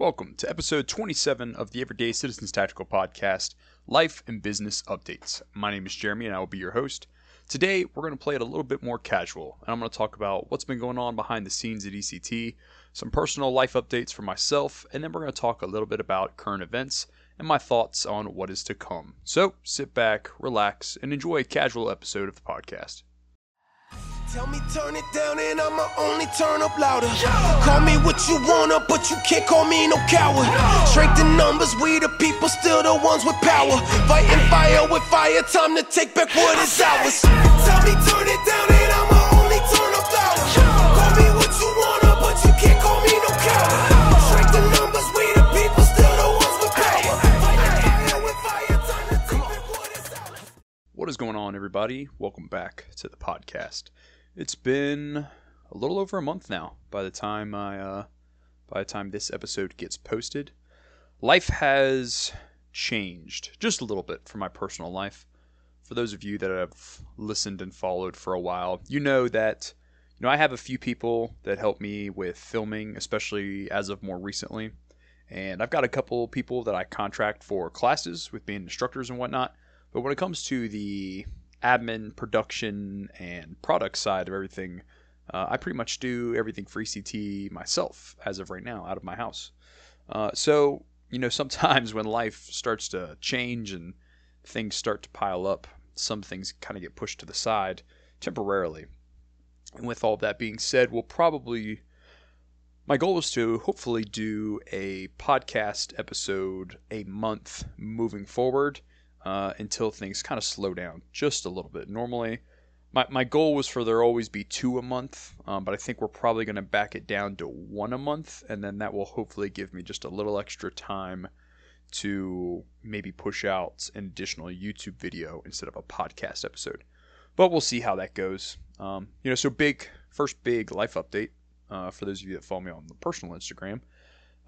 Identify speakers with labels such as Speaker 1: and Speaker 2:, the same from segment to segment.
Speaker 1: Welcome to episode 27 of the Everyday Citizens Tactical Podcast, Life and Business Updates. My name is Jeremy and I will be your host. Today, we're going to play it a little bit more casual, and I'm going to talk about what's been going on behind the scenes at ECT, some personal life updates for myself, and then we're going to talk a little bit about current events and my thoughts on what is to come. So sit back, relax, and enjoy a casual episode of the podcast.
Speaker 2: Tell me turn it down and I'ma only turn up louder. Call me what you wanna, but you can't call me no coward. Straight the numbers, we the people, still the ones with power. Fighting fire with fire, time to take back what is ours. Tell me turn it down and I'ma only turn up louder. Call me what you wanna, but you can't call me no coward. Straight the numbers, we the people, still the ones with power. Fighting fire with fire, time to take back what is ours.
Speaker 1: What is going on, everybody? Welcome back to the podcast. It's been a little over a month now by the time I uh, by the time this episode gets posted. Life has changed just a little bit for my personal life. For those of you that have listened and followed for a while, you know that you know I have a few people that help me with filming, especially as of more recently. And I've got a couple people that I contract for classes with being instructors and whatnot. But when it comes to the admin, production, and product side of everything, uh, I pretty much do everything for ECT myself as of right now, out of my house. Uh, so, you know, sometimes when life starts to change and things start to pile up, some things kind of get pushed to the side temporarily. And with all that being said, we'll probably. My goal is to hopefully do a podcast episode a month moving forward uh, until things kind of slow down just a little bit. Normally, my, my goal was for there always be two a month, um, but I think we're probably going to back it down to one a month, and then that will hopefully give me just a little extra time to maybe push out an additional YouTube video instead of a podcast episode. But we'll see how that goes. Um, you know, so big first big life update uh, for those of you that follow me on the personal Instagram.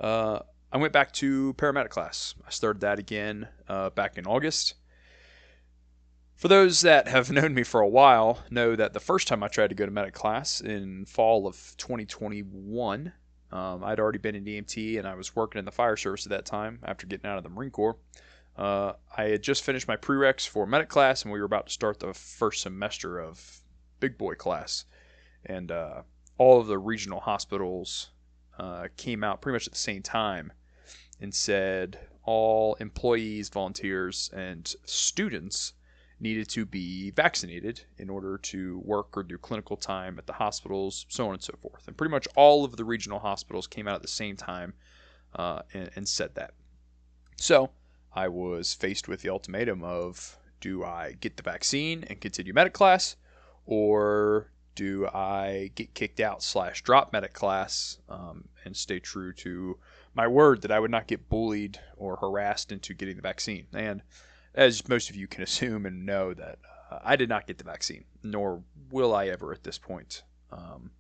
Speaker 1: Uh, I went back to paramedic class. I started that again uh, back in August. For those that have known me for a while, know that the first time I tried to go to medic class in fall of 2021, um, I'd already been in EMT and I was working in the fire service at that time after getting out of the Marine Corps. Uh, I had just finished my prereqs for medic class and we were about to start the first semester of big boy class. And uh, all of the regional hospitals uh, came out pretty much at the same time and said all employees, volunteers, and students needed to be vaccinated in order to work or do clinical time at the hospitals, so on and so forth. And pretty much all of the regional hospitals came out at the same time uh, and, and said that. So I was faced with the ultimatum of do I get the vaccine and continue medic class, or do I get kicked out slash drop medic class um, and stay true to my word that I would not get bullied or harassed into getting the vaccine? And as most of you can assume and know, that uh, I did not get the vaccine, nor will I ever at this point. Um,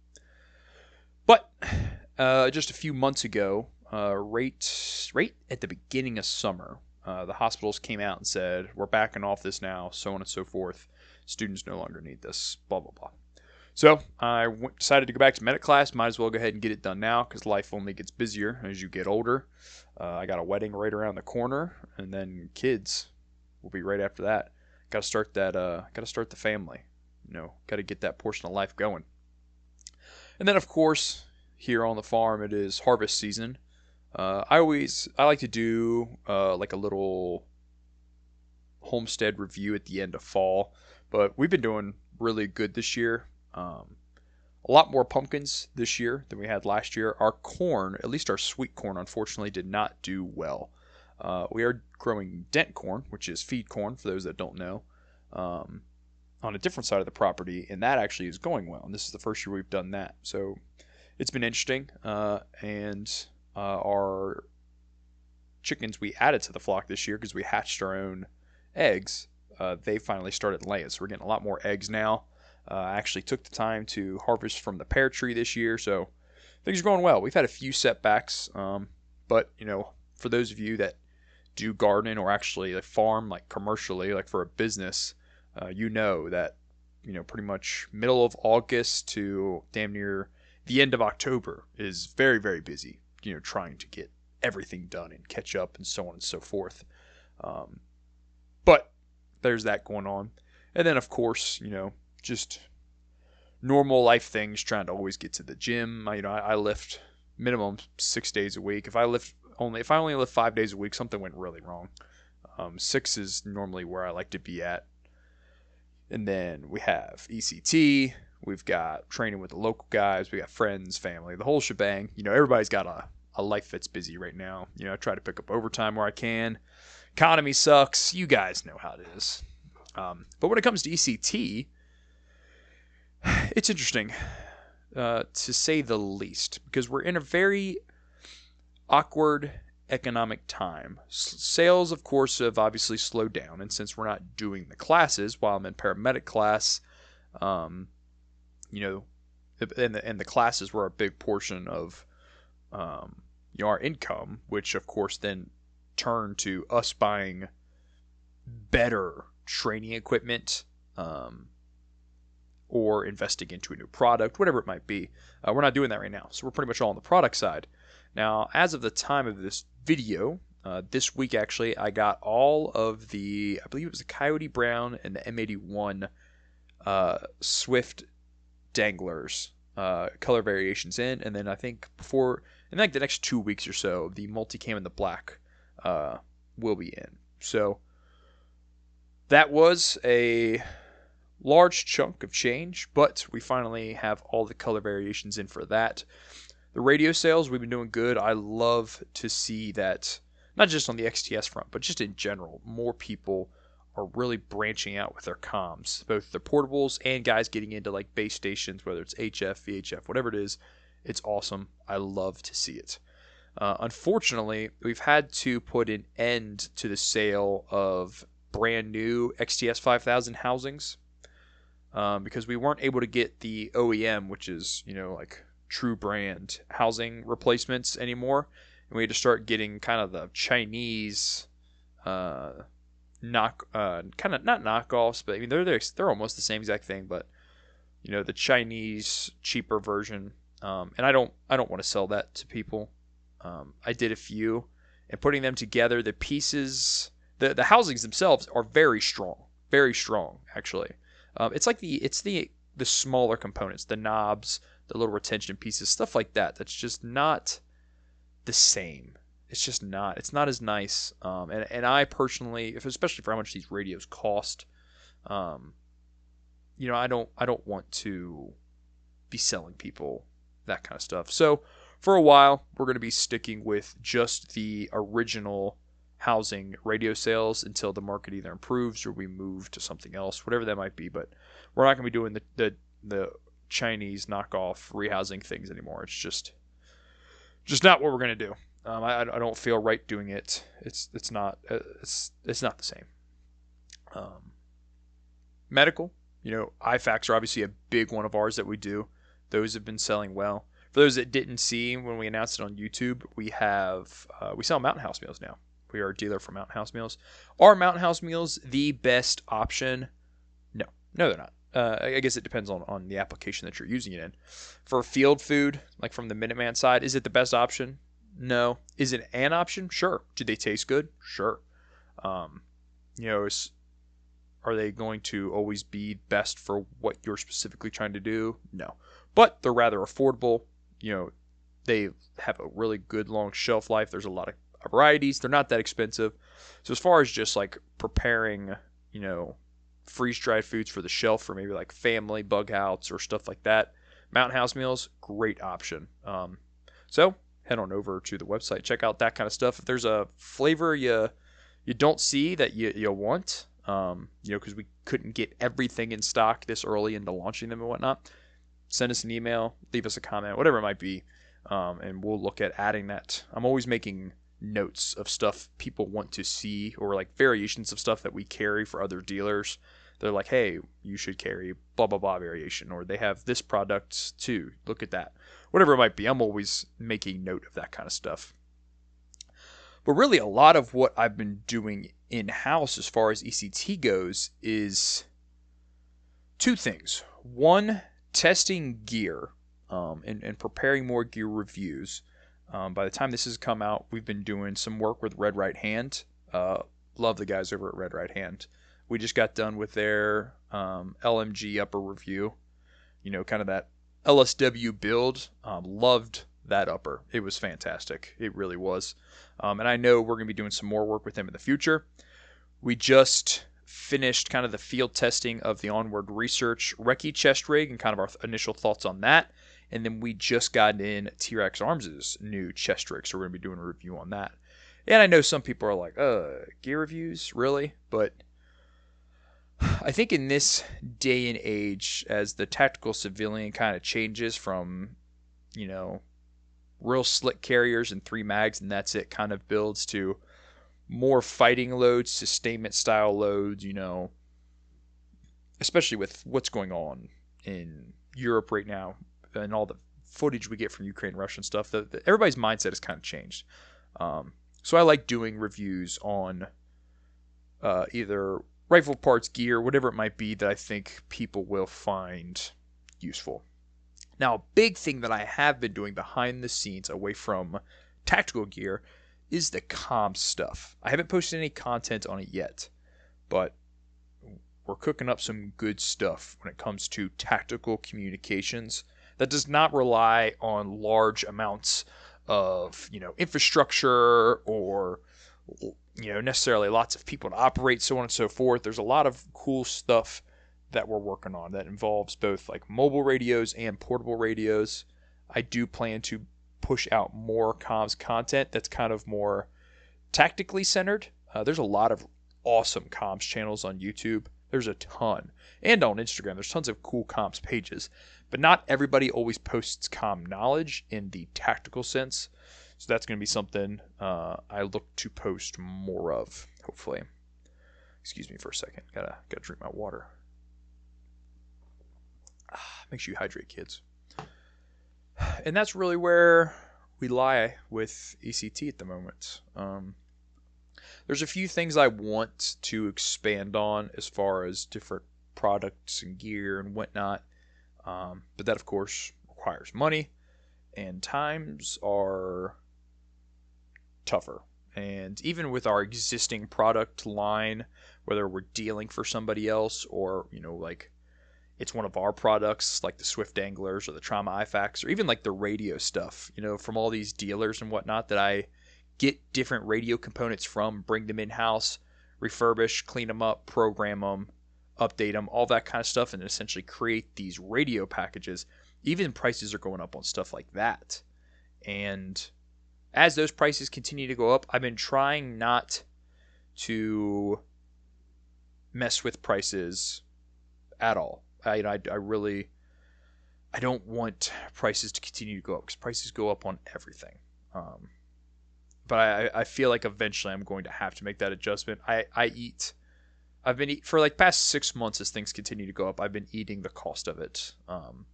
Speaker 1: but uh, just a few months ago, uh, right, right at the beginning of summer, uh, the hospitals came out and said, We're backing off this now, so on and so forth. Students no longer need this, blah, blah, blah. So I decided to go back to medic class. Might as well go ahead and get it done now because life only gets busier as you get older. Uh, I got a wedding right around the corner, and then kids will be right after that. Got to start that. Uh, got to start the family. You know, got to get that portion of life going. And then, of course, here on the farm, it is harvest season. Uh, I always I like to do uh, like a little homestead review at the end of fall, but we've been doing really good this year. Um, a lot more pumpkins this year than we had last year. Our corn, at least our sweet corn, unfortunately, did not do well. Uh, we are growing dent corn, which is feed corn for those that don't know, um, on a different side of the property, and that actually is going well. And this is the first year we've done that, so it's been interesting. Uh, and uh, our chickens we added to the flock this year because we hatched our own eggs. Uh, they finally started laying, so we're getting a lot more eggs now. Uh, I actually took the time to harvest from the pear tree this year, so things are going well. We've had a few setbacks, um, but you know, for those of you that do gardening or actually farm like commercially, like for a business, uh, you know that you know pretty much middle of August to damn near the end of October is very very busy. You know, trying to get everything done and catch up and so on and so forth. Um, but there's that going on. And then, of course, you know, just normal life things, trying to always get to the gym. I, you know, I, I lift minimum six days a week. If I lift only, if I only lift five days a week, something went really wrong. Um, six is normally where I like to be at. And then we have ECT. We've got training with the local guys. We got friends, family, the whole shebang. You know, everybody's got a, a life that's busy right now. You know, I try to pick up overtime where I can. Economy sucks. You guys know how it is. Um, but when it comes to ECT, it's interesting uh, to say the least because we're in a very awkward economic time. S- sales, of course, have obviously slowed down, and since we're not doing the classes while I'm in paramedic class, um, you know, and the, and the classes were a big portion of um, you know, our income, which of course then turned to us buying better training equipment um, or investing into a new product, whatever it might be. Uh, we're not doing that right now, so we're pretty much all on the product side. Now, as of the time of this video, uh, this week actually, I got all of the, I believe it was the Coyote Brown and the M81 uh, Swift danglers uh, color variations in, and then I think before in like the next two weeks or so, the multicam and the black uh, will be in. So that was a large chunk of change, but we finally have all the color variations in for that. The radio sales we've been doing good. I love to see that not just on the XTS front, but just in general, more people are really branching out with their comms, both the portables and guys getting into like base stations, whether it's HF, VHF, whatever it is. It's awesome. I love to see it. Uh, unfortunately, we've had to put an end to the sale of brand new XTS 5000 housings um, because we weren't able to get the OEM, which is, you know, like true brand housing replacements anymore. And we had to start getting kind of the Chinese uh, knock, uh, kind of not knockoffs, but I mean they're, they're they're almost the same exact thing, but you know the Chinese cheaper version. Um, and I don't I don't want to sell that to people. Um, I did a few, and putting them together, the pieces, the the housings themselves are very strong, very strong actually. Um, it's like the it's the the smaller components, the knobs, the little retention pieces, stuff like that. That's just not the same. It's just not. It's not as nice. Um, and and I personally, if especially for how much these radios cost, um, you know, I don't I don't want to be selling people that kind of stuff. So for a while, we're going to be sticking with just the original housing radio sales until the market either improves or we move to something else, whatever that might be. But we're not going to be doing the, the the Chinese knockoff rehousing things anymore. It's just just not what we're going to do. Um, I, I don't feel right doing it. It's it's not uh, it's it's not the same. Um, medical, you know, IFAKs are obviously a big one of ours that we do. Those have been selling well. For those that didn't see when we announced it on YouTube, we have uh, we sell Mountain House meals now. We are a dealer for Mountain House meals. Are Mountain House meals the best option? No, no, they're not. Uh, I guess it depends on, on the application that you're using it in. For field food, like from the Minuteman side, is it the best option? No. Is it an option? Sure. Do they taste good? Sure. Um, you know, is, are they going to always be best for what you're specifically trying to do? No. But they're rather affordable. You know, they have a really good long shelf life. There's a lot of varieties. They're not that expensive. So as far as just like preparing, you know, freeze dried foods for the shelf for maybe like family bug outs or stuff like that, Mountain House meals, great option. Um, so head on over to the website, check out that kind of stuff. If there's a flavor you you don't see that you, you want, um, you know, because we couldn't get everything in stock this early into launching them and whatnot, send us an email, leave us a comment, whatever it might be, um, and we'll look at adding that. I'm always making notes of stuff people want to see or like variations of stuff that we carry for other dealers. They're like, hey, you should carry blah blah blah variation, or they have this product too. Look at that whatever it might be. I'm always making note of that kind of stuff. But really, a lot of what I've been doing in house as far as ECT goes is two things. One, testing gear um, and, and preparing more gear reviews. Um, by the time this has come out, we've been doing some work with Red Right Hand. Uh, love the guys over at Red Right Hand. We just got done with their um, LMG upper review. You know, kind of that LSW build. Um, loved that upper. It was fantastic. It really was. Um, and I know we're going to be doing some more work with them in the future. We just finished kind of the field testing of the onward research Recce chest rig and kind of our initial thoughts on that. And then we just got in T Rex Arms' new chest rig, so we're going to be doing a review on that. And I know some people are like, uh, gear reviews? Really? But I think in this day and age, as the tactical civilian kind of changes from, you know, real slick carriers and three mags and that's it kind of builds to more fighting loads, sustainment style loads, you know, especially with what's going on in Europe right now and all the footage we get from Ukraine, Russian stuff. The, the, everybody's mindset has kind of changed. Um, so I like doing reviews on uh, either rifle parts, gear, whatever it might be that I think people will find useful. Now, a big thing that I have been doing behind the scenes away from tactical gear is the comm stuff. I haven't posted any content on it yet, but we're cooking up some good stuff when it comes to tactical communications that does not rely on large amounts of, you know, infrastructure or you know, necessarily lots of people to operate, so on and so forth. There's a lot of cool stuff that we're working on that involves both like mobile radios and portable radios. I do plan to push out more comms content that's kind of more tactically centered. Uh, there's a lot of awesome comms channels on YouTube. There's a ton. And on Instagram, there's tons of cool comms pages. But not everybody always posts comm knowledge in the tactical sense. So that's going to be something uh, I look to post more of, hopefully. Excuse me for a second. Gotta gotta drink my water. Ah, sure you hydrate, kids. And that's really where we lie with ECT at the moment. Um, there's a few things I want to expand on as far as different products and gear and whatnot. Um, but that, of course, requires money, and times are tougher. And even with our existing product line, whether we're dealing for somebody else or, you know, like it's one of our products, like the Swift Danglers or the Trauma IFAKs, or even like the radio stuff, you know, from all these dealers and whatnot that I get different radio components from, bring them in house, refurbish, clean them up, program them, update them, all that kind of stuff, and essentially create these radio packages. Even prices are going up on stuff like that. And as those prices continue to go up, I've been trying not to mess with prices at all. I, I, I really, I don't want prices to continue to go up because prices go up on everything. Um, but I, I feel like eventually I'm going to have to make that adjustment. I, I eat, I've been eat, for like past six months as things continue to go up. I've been eating the cost of it. Um,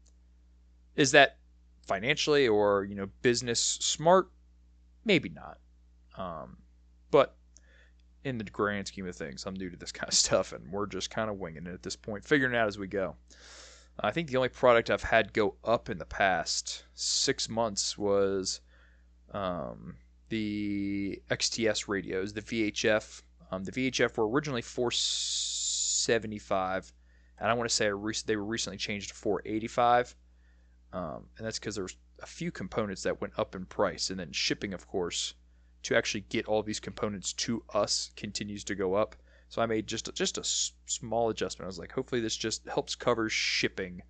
Speaker 1: is that financially or you know business smart? Maybe not. Um, but in the grand scheme of things, I'm new to this kind of stuff, and we're just kind of winging it at this point, figuring it out as we go. I think the only product I've had go up in the past six months was um, the XTS radios, the VHF. Um, the VHF were originally 475, and I want to say they were recently changed to 485, um, and that's because there's a few components that went up in price, and then shipping, of course, to actually get all these components to us continues to go up. So I made just a, just a small adjustment. I was like, hopefully this just helps cover shipping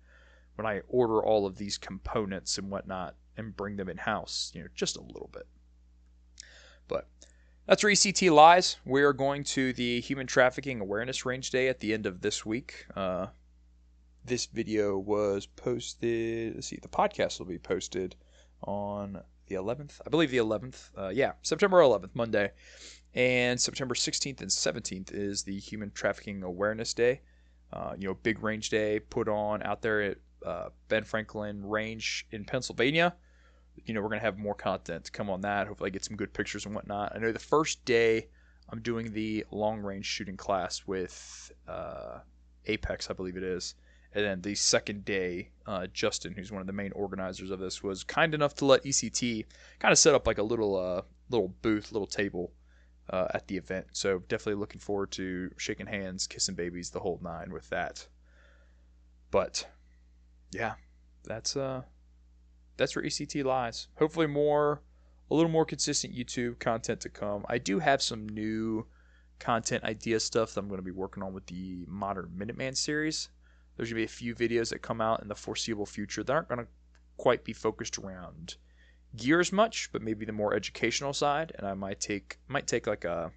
Speaker 1: when I order all of these components and whatnot and bring them in house. You know, just a little bit. But that's where ECT lies. We are going to the Human Trafficking Awareness Range Day at the end of this week. Uh, this video was posted. Let's see, the podcast will be posted on the 11th. I believe the 11th. Uh, yeah, September 11th, Monday. And September 16th and 17th is the Human Trafficking Awareness Day. Uh, you know, big range day put on out there at uh, Ben Franklin Range in Pennsylvania. You know, we're to have more content to come on that. Hopefully, I get some good pictures and whatnot. I know the first day I'm doing the long range shooting class with uh, Apex, I believe it is And then the second day, uh, Justin, who's one of the main organizers of this, was kind enough to let ECT kind of set up like a little uh, little booth, little table uh, at the event. So definitely looking forward to shaking hands, kissing babies, the whole nine with that. But yeah, that's uh that's where ECT lies. Hopefully more a little more consistent YouTube content to come. I do have some new content idea stuff that I'm going to be working on with the Modern Minuteman series. There's going to be a few videos that come out in the foreseeable future that aren't going to quite be focused around gear as much, but maybe the more educational side. And I might take might take like a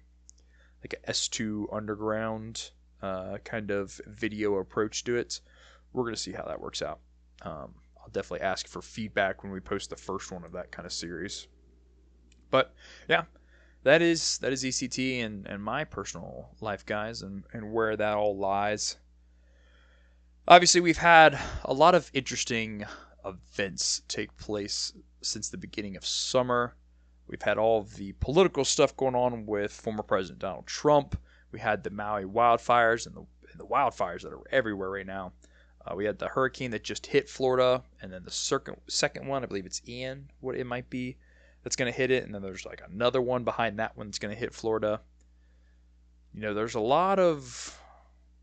Speaker 1: like a S2 Underground uh, kind of video approach to it. We're going to see how that works out. Um, I'll definitely ask for feedback when we post the first one of that kind of series. But yeah, that is that is ECT and, and my personal life, guys, and, and where that all lies. Obviously, we've had a lot of interesting events take place since the beginning of summer. We've had all the political stuff going on with former President Donald Trump. We had the Maui wildfires and the, and the wildfires that are everywhere right now. Uh, we had the hurricane that just hit Florida, and then the second second one, I believe it's Ian, what it might be, that's going to hit it, and then there's like another one behind that one that's going to hit Florida. You know, there's a lot of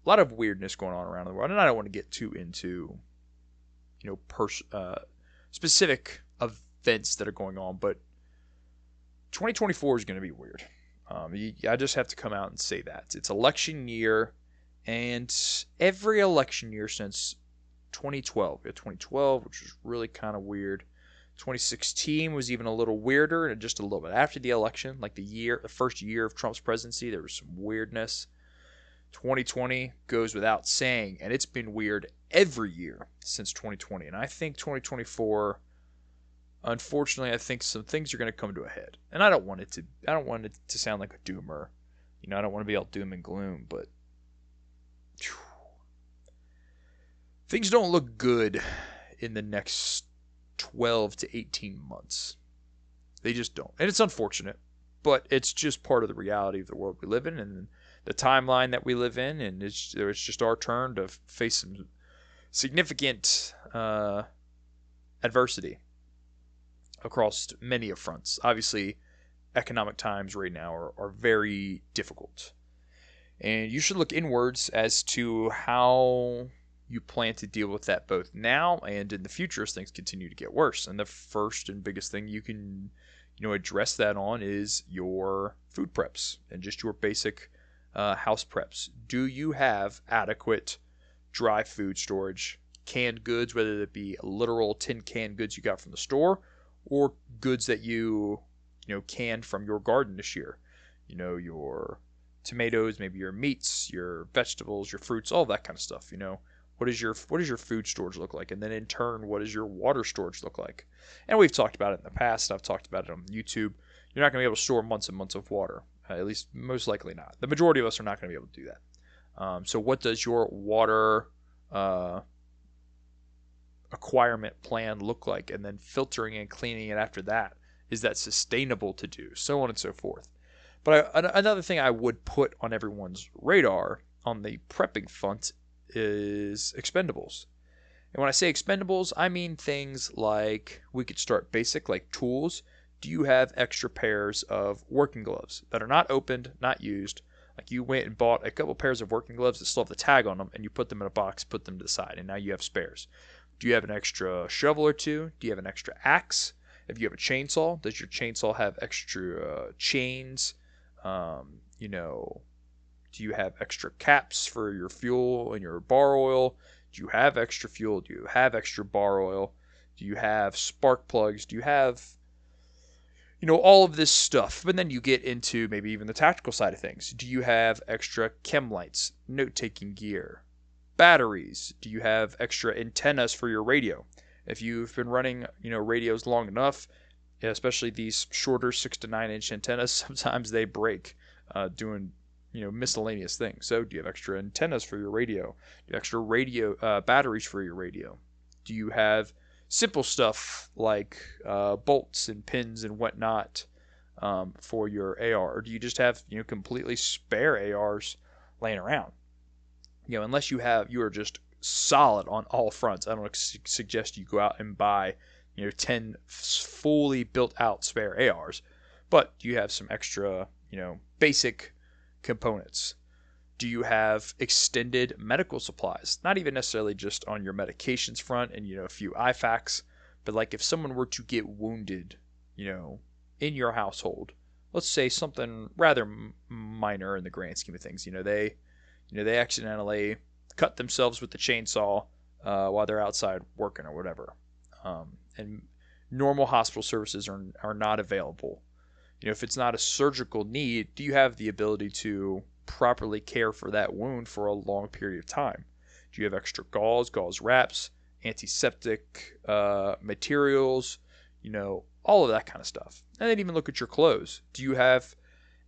Speaker 1: a lot of weirdness going on around the world, and I don't want to get too into you know pers- uh, specific events that are going on, but 2024 is going to be weird. Um, I just have to come out and say that it's election year and every election year since 2012, yeah, 2012, which was really kind of weird. 2016 was even a little weirder, and just a little bit after the election, like the year, the first year of Trump's presidency, there was some weirdness. 2020 goes without saying, and it's been weird every year since 2020. And I think 2024, unfortunately, I think some things are going to come to a head. And I don't want it to, I don't want it to sound like a doomer. You know, I don't want to be all doom and gloom, but things don't look good in the next 12 to 18 months. They just don't. And it's unfortunate, but it's just part of the reality of the world we live in and the timeline that we live in. And it's, it's just our turn to face some significant uh, adversity across many of fronts. Obviously, economic times right now are, are very difficult. And you should look inwards as to how you plan to deal with that both now and in the future as things continue to get worse. And the first and biggest thing you can, you know, address that on is your food preps and just your basic uh, house preps. Do you have adequate dry food storage, canned goods, whether it be literal tin can goods you got from the store or goods that you, you know, canned from your garden this year? You know, your tomatoes, maybe your meats, your vegetables, your fruits, all that kind of stuff. You know, what is your what does your food storage look like, and then in turn, what does your water storage look like? And we've talked about it in the past. I've talked about it on YouTube. You're not going to be able to store months and months of water. Uh, at least, most likely not. The majority of us are not going to be able to do that. Um, so, what does your water uh, acquirement plan look like? And then filtering and cleaning it after that is that sustainable to do? So on and so forth. But I, another thing I would put on everyone's radar on the prepping front is expendables. And when I say expendables, I mean things like we could start basic, like tools. Do you have extra pairs of working gloves that are not opened, not used? Like you went and bought a couple pairs of working gloves that still have the tag on them, and you put them in a box, put them to the side, and now you have spares. Do you have an extra shovel or two? Do you have an extra axe? If you have a chainsaw, does your chainsaw have extra uh, chains? Um, you know, do you have extra caps for your fuel and your bar oil? Do you have extra fuel? Do you have extra bar oil? Do you have spark plugs? Do you have you know all of this stuff but then you get into maybe even the tactical side of things do you have extra chem lights note-taking gear batteries do you have extra antennas for your radio if you've been running you know radios long enough especially these shorter six to nine inch antennas sometimes they break uh, doing you know miscellaneous things. So, do you have extra antennas for your radio? Do you have extra radio uh, batteries for your radio? Do you have simple stuff like uh, bolts and pins and whatnot um, for your AR, or do you just have you know completely spare ARs laying around? You know, unless you have you are just solid on all fronts. I don't su- suggest you go out and buy, you know, 10 fully built out spare ARs, but you have some extra, you know, basic components. Do you have extended medical supplies? Not even necessarily just on your medications front and, you know, a few IFAKs, but like if someone were to get wounded, you know, in your household, let's say something rather minor in the grand scheme of things, you know, they, you know, they accidentally cut themselves with the chainsaw uh, while they're outside working or whatever. Um, and normal hospital services are, are not available. You know, if it's not a surgical need, do you have the ability to properly care for that wound for a long period of time? Do you have extra gauze, gauze wraps, antiseptic uh, materials, you know, all of that kind of stuff? And then even look at your clothes. Do you have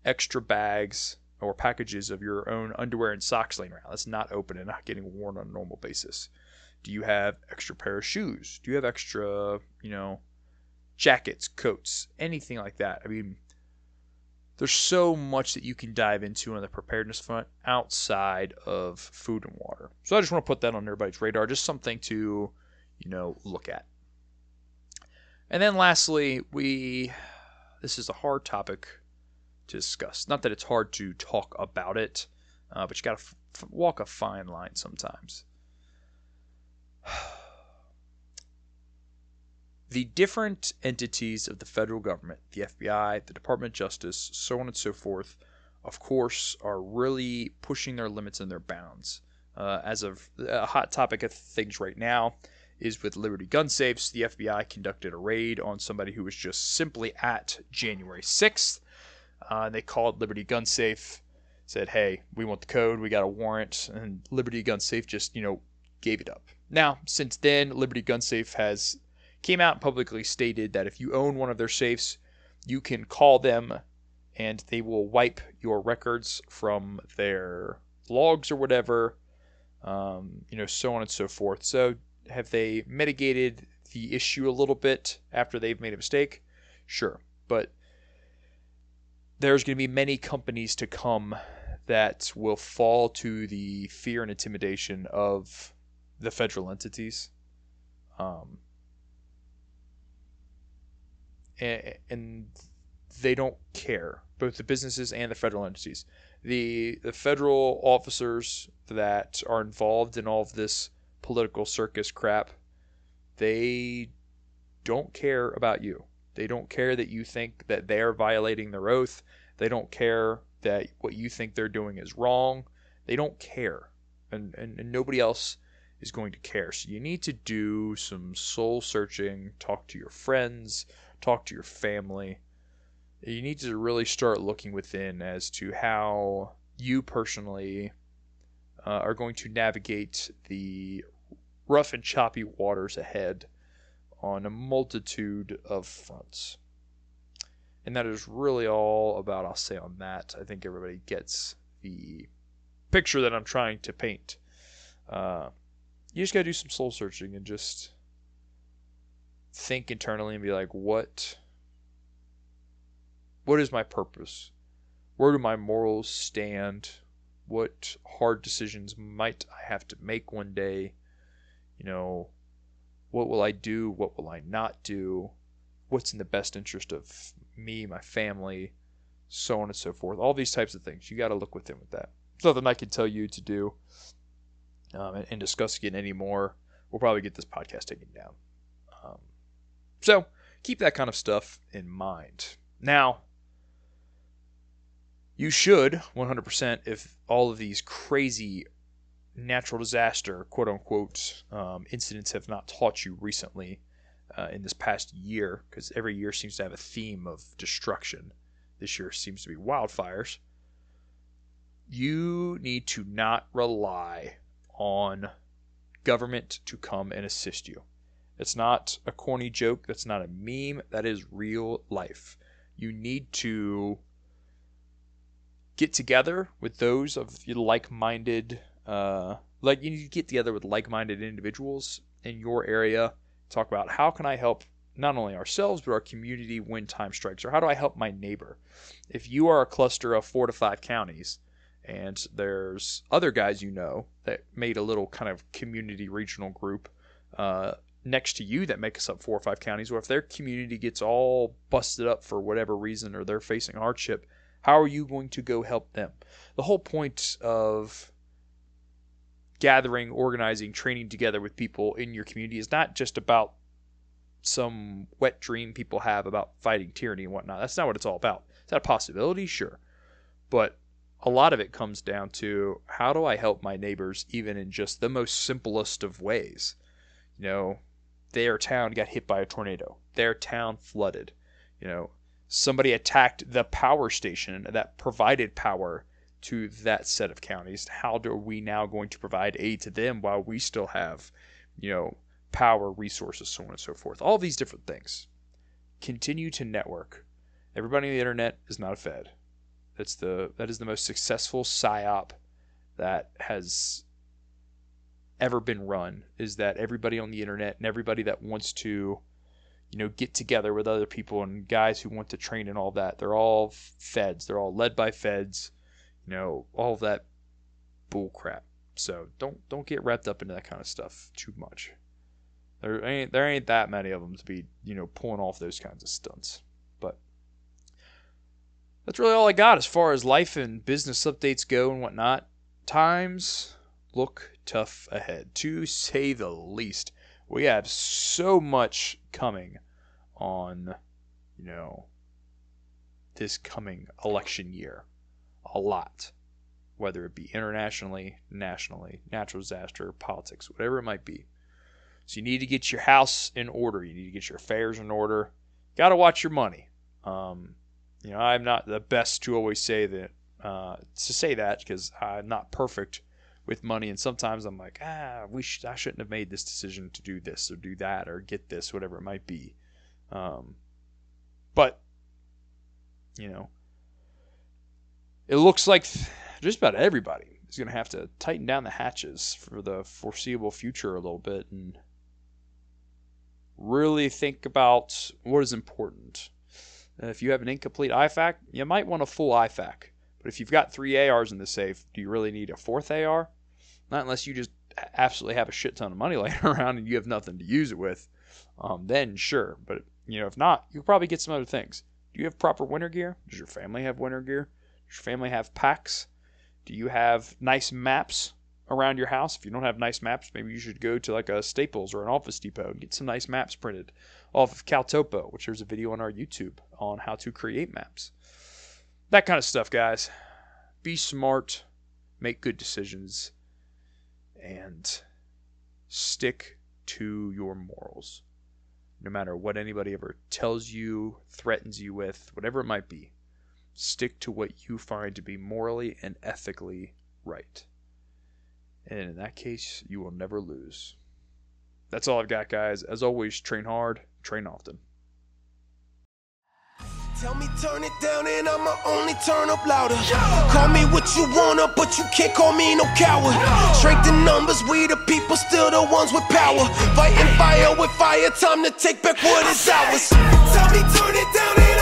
Speaker 1: extra bags or packages of your own underwear and socks laying around that's not open and not getting worn on a normal basis? Do you have extra pair of shoes? Do you have extra, you know, jackets, coats, anything like that? I mean, there's so much that you can dive into on the preparedness front outside of food and water. So I just want to put that on everybody's radar, just something to, you know, look at. And then lastly, we this is a hard topic to discuss. Not that it's hard to talk about it, uh, but you got to f- walk a fine line sometimes. the different entities of the federal government, the FBI, the Department of Justice, so on and so forth, of course, are really pushing their limits and their bounds. Uh, as of a hot topic of things right now is with Liberty Gun Safes. The FBI conducted a raid on somebody who was just simply at January 6th. Uh, they called Liberty Gun Safe, said, "Hey, we want the code. We got a warrant," and Liberty Gun Safe just, you know, gave it up. Now, since then, Liberty Gun Safe has came out publicly stated that if you own one of their safes, you can call them and they will wipe your records from their logs or whatever, um, you know, so on and so forth. So, have they mitigated the issue a little bit after they've made a mistake? Sure. But there's going to be many companies to come that will fall to the fear and intimidation of the federal entities. Um, and, and they don't care, both the businesses and the federal entities. The, the federal officers that are involved in all of this political circus crap, they don't care about you. They don't care that you think that they're violating their oath. They don't care that what you think they're doing is wrong. They don't care. And, and, and nobody else is going to care. So you need to do some soul searching, talk to your friends, talk to your family. You need to really start looking within as to how you personally uh, are going to navigate the rough and choppy waters ahead on a multitude of fronts. And that is really all about I'll say on that. I think everybody gets the picture that I'm trying to paint. Uh, you just got to do some soul searching and just think internally and be like, what what is my purpose? Where do my morals stand? What hard decisions might I have to make one day? You know, what will I do? What will I not do? What's in the best interest of me, my family, so on and so forth. All these types of things. You got to look within with that. There's nothing I can tell you to do um, and, and, discuss again anymore. We'll probably get this podcast taken down. Um, so keep that kind of stuff in mind. Now, you should 100% if all of these crazy natural disaster, quote unquote, um, incidents have not taught you recently uh, in this past year, because every year seems to have a theme of destruction. This year seems to be wildfires. You need to not rely on government to come and assist you. It's not a corny joke. That's not a meme. That is real life. You need to get together with those of like-minded, uh, like you need to get together with like-minded individuals in your area. Talk about how can I help not only ourselves but our community when time strikes, or how do I help my neighbor? If you are a cluster of four to five counties and there's other guys you know that made a little kind of community regional group uh, next to you that make us up four or five counties. Or if their community gets all busted up for whatever reason or they're facing hardship, how are you going to go help them? The whole point of gathering, organizing, training together with people in your community is not just about some wet dream people have about fighting tyranny and whatnot. That's not what it's all about. Is that a possibility? Sure. But a lot of it comes down to how do I help my neighbors even in just the most simplest of ways? You know, their town got hit by a tornado. Their town flooded. You know, somebody attacked the power station that provided power to that set of counties. How are we now going to provide aid to them while we still have, you know, power, resources, so on and so forth? All these different things. Continue to network. Everybody on the internet is not a Fed. That's the that is the most successful psyop that has ever been run. Is that everybody on the internet and everybody that wants to, you know, get together with other people and guys who want to train and all that. They're all feds. They're all led by feds. You know, all that bull crap. So don't don't get wrapped up into that kind of stuff too much. There ain't there ain't that many of them to be you know pulling off those kinds of stunts. That's really all I got as far as life and business updates go and whatnot. Times look tough ahead, to say the least. We have so much coming on, you know, this coming election year. A lot. Whether it be internationally, nationally, natural disaster, politics, whatever it might be. So you need to get your house in order. You need to get your affairs in order. Got to watch your money. Um, you know, I'm not the best to always say that uh, to say that because I'm not perfect with money, and sometimes I'm like, ah, we I shouldn't have made this decision to do this or do that or get this, whatever it might be. Um, but you know, it looks like just about everybody is going to have to tighten down the hatches for the foreseeable future a little bit and really think about what is important. If you have an incomplete IFAK, you might want a full IFAK. But if you've got three ARs in the safe, do you really need a fourth AR? Not unless you just absolutely have a shit ton of money laying around and you have nothing to use it with. Um, then sure, but you know if not, you'll probably get some other things. Do you have proper winter gear? Does your family have winter gear? Does your family have packs? Do you have nice maps around your house? If you don't have nice maps, maybe you should go to like a Staples or an Office Depot and get some nice maps printed off of Caltopo, which there's a video on our YouTube on how to create maps. That kind of stuff, guys. Be smart, make good decisions, and stick to your morals. No matter what anybody ever tells you, threatens you with, whatever it might be, stick to what you find to be morally and ethically right. And in that case, you will never lose. That's all I've got, guys. As always, train hard, train often.
Speaker 2: Tell me turn it down and I'ma only turn up louder. Call me what you wanna, but you can't call me no coward. Strength in numbers, we the people, still the ones with power. Fighting fire with fire, time to take back what is ours. Tell me turn it down and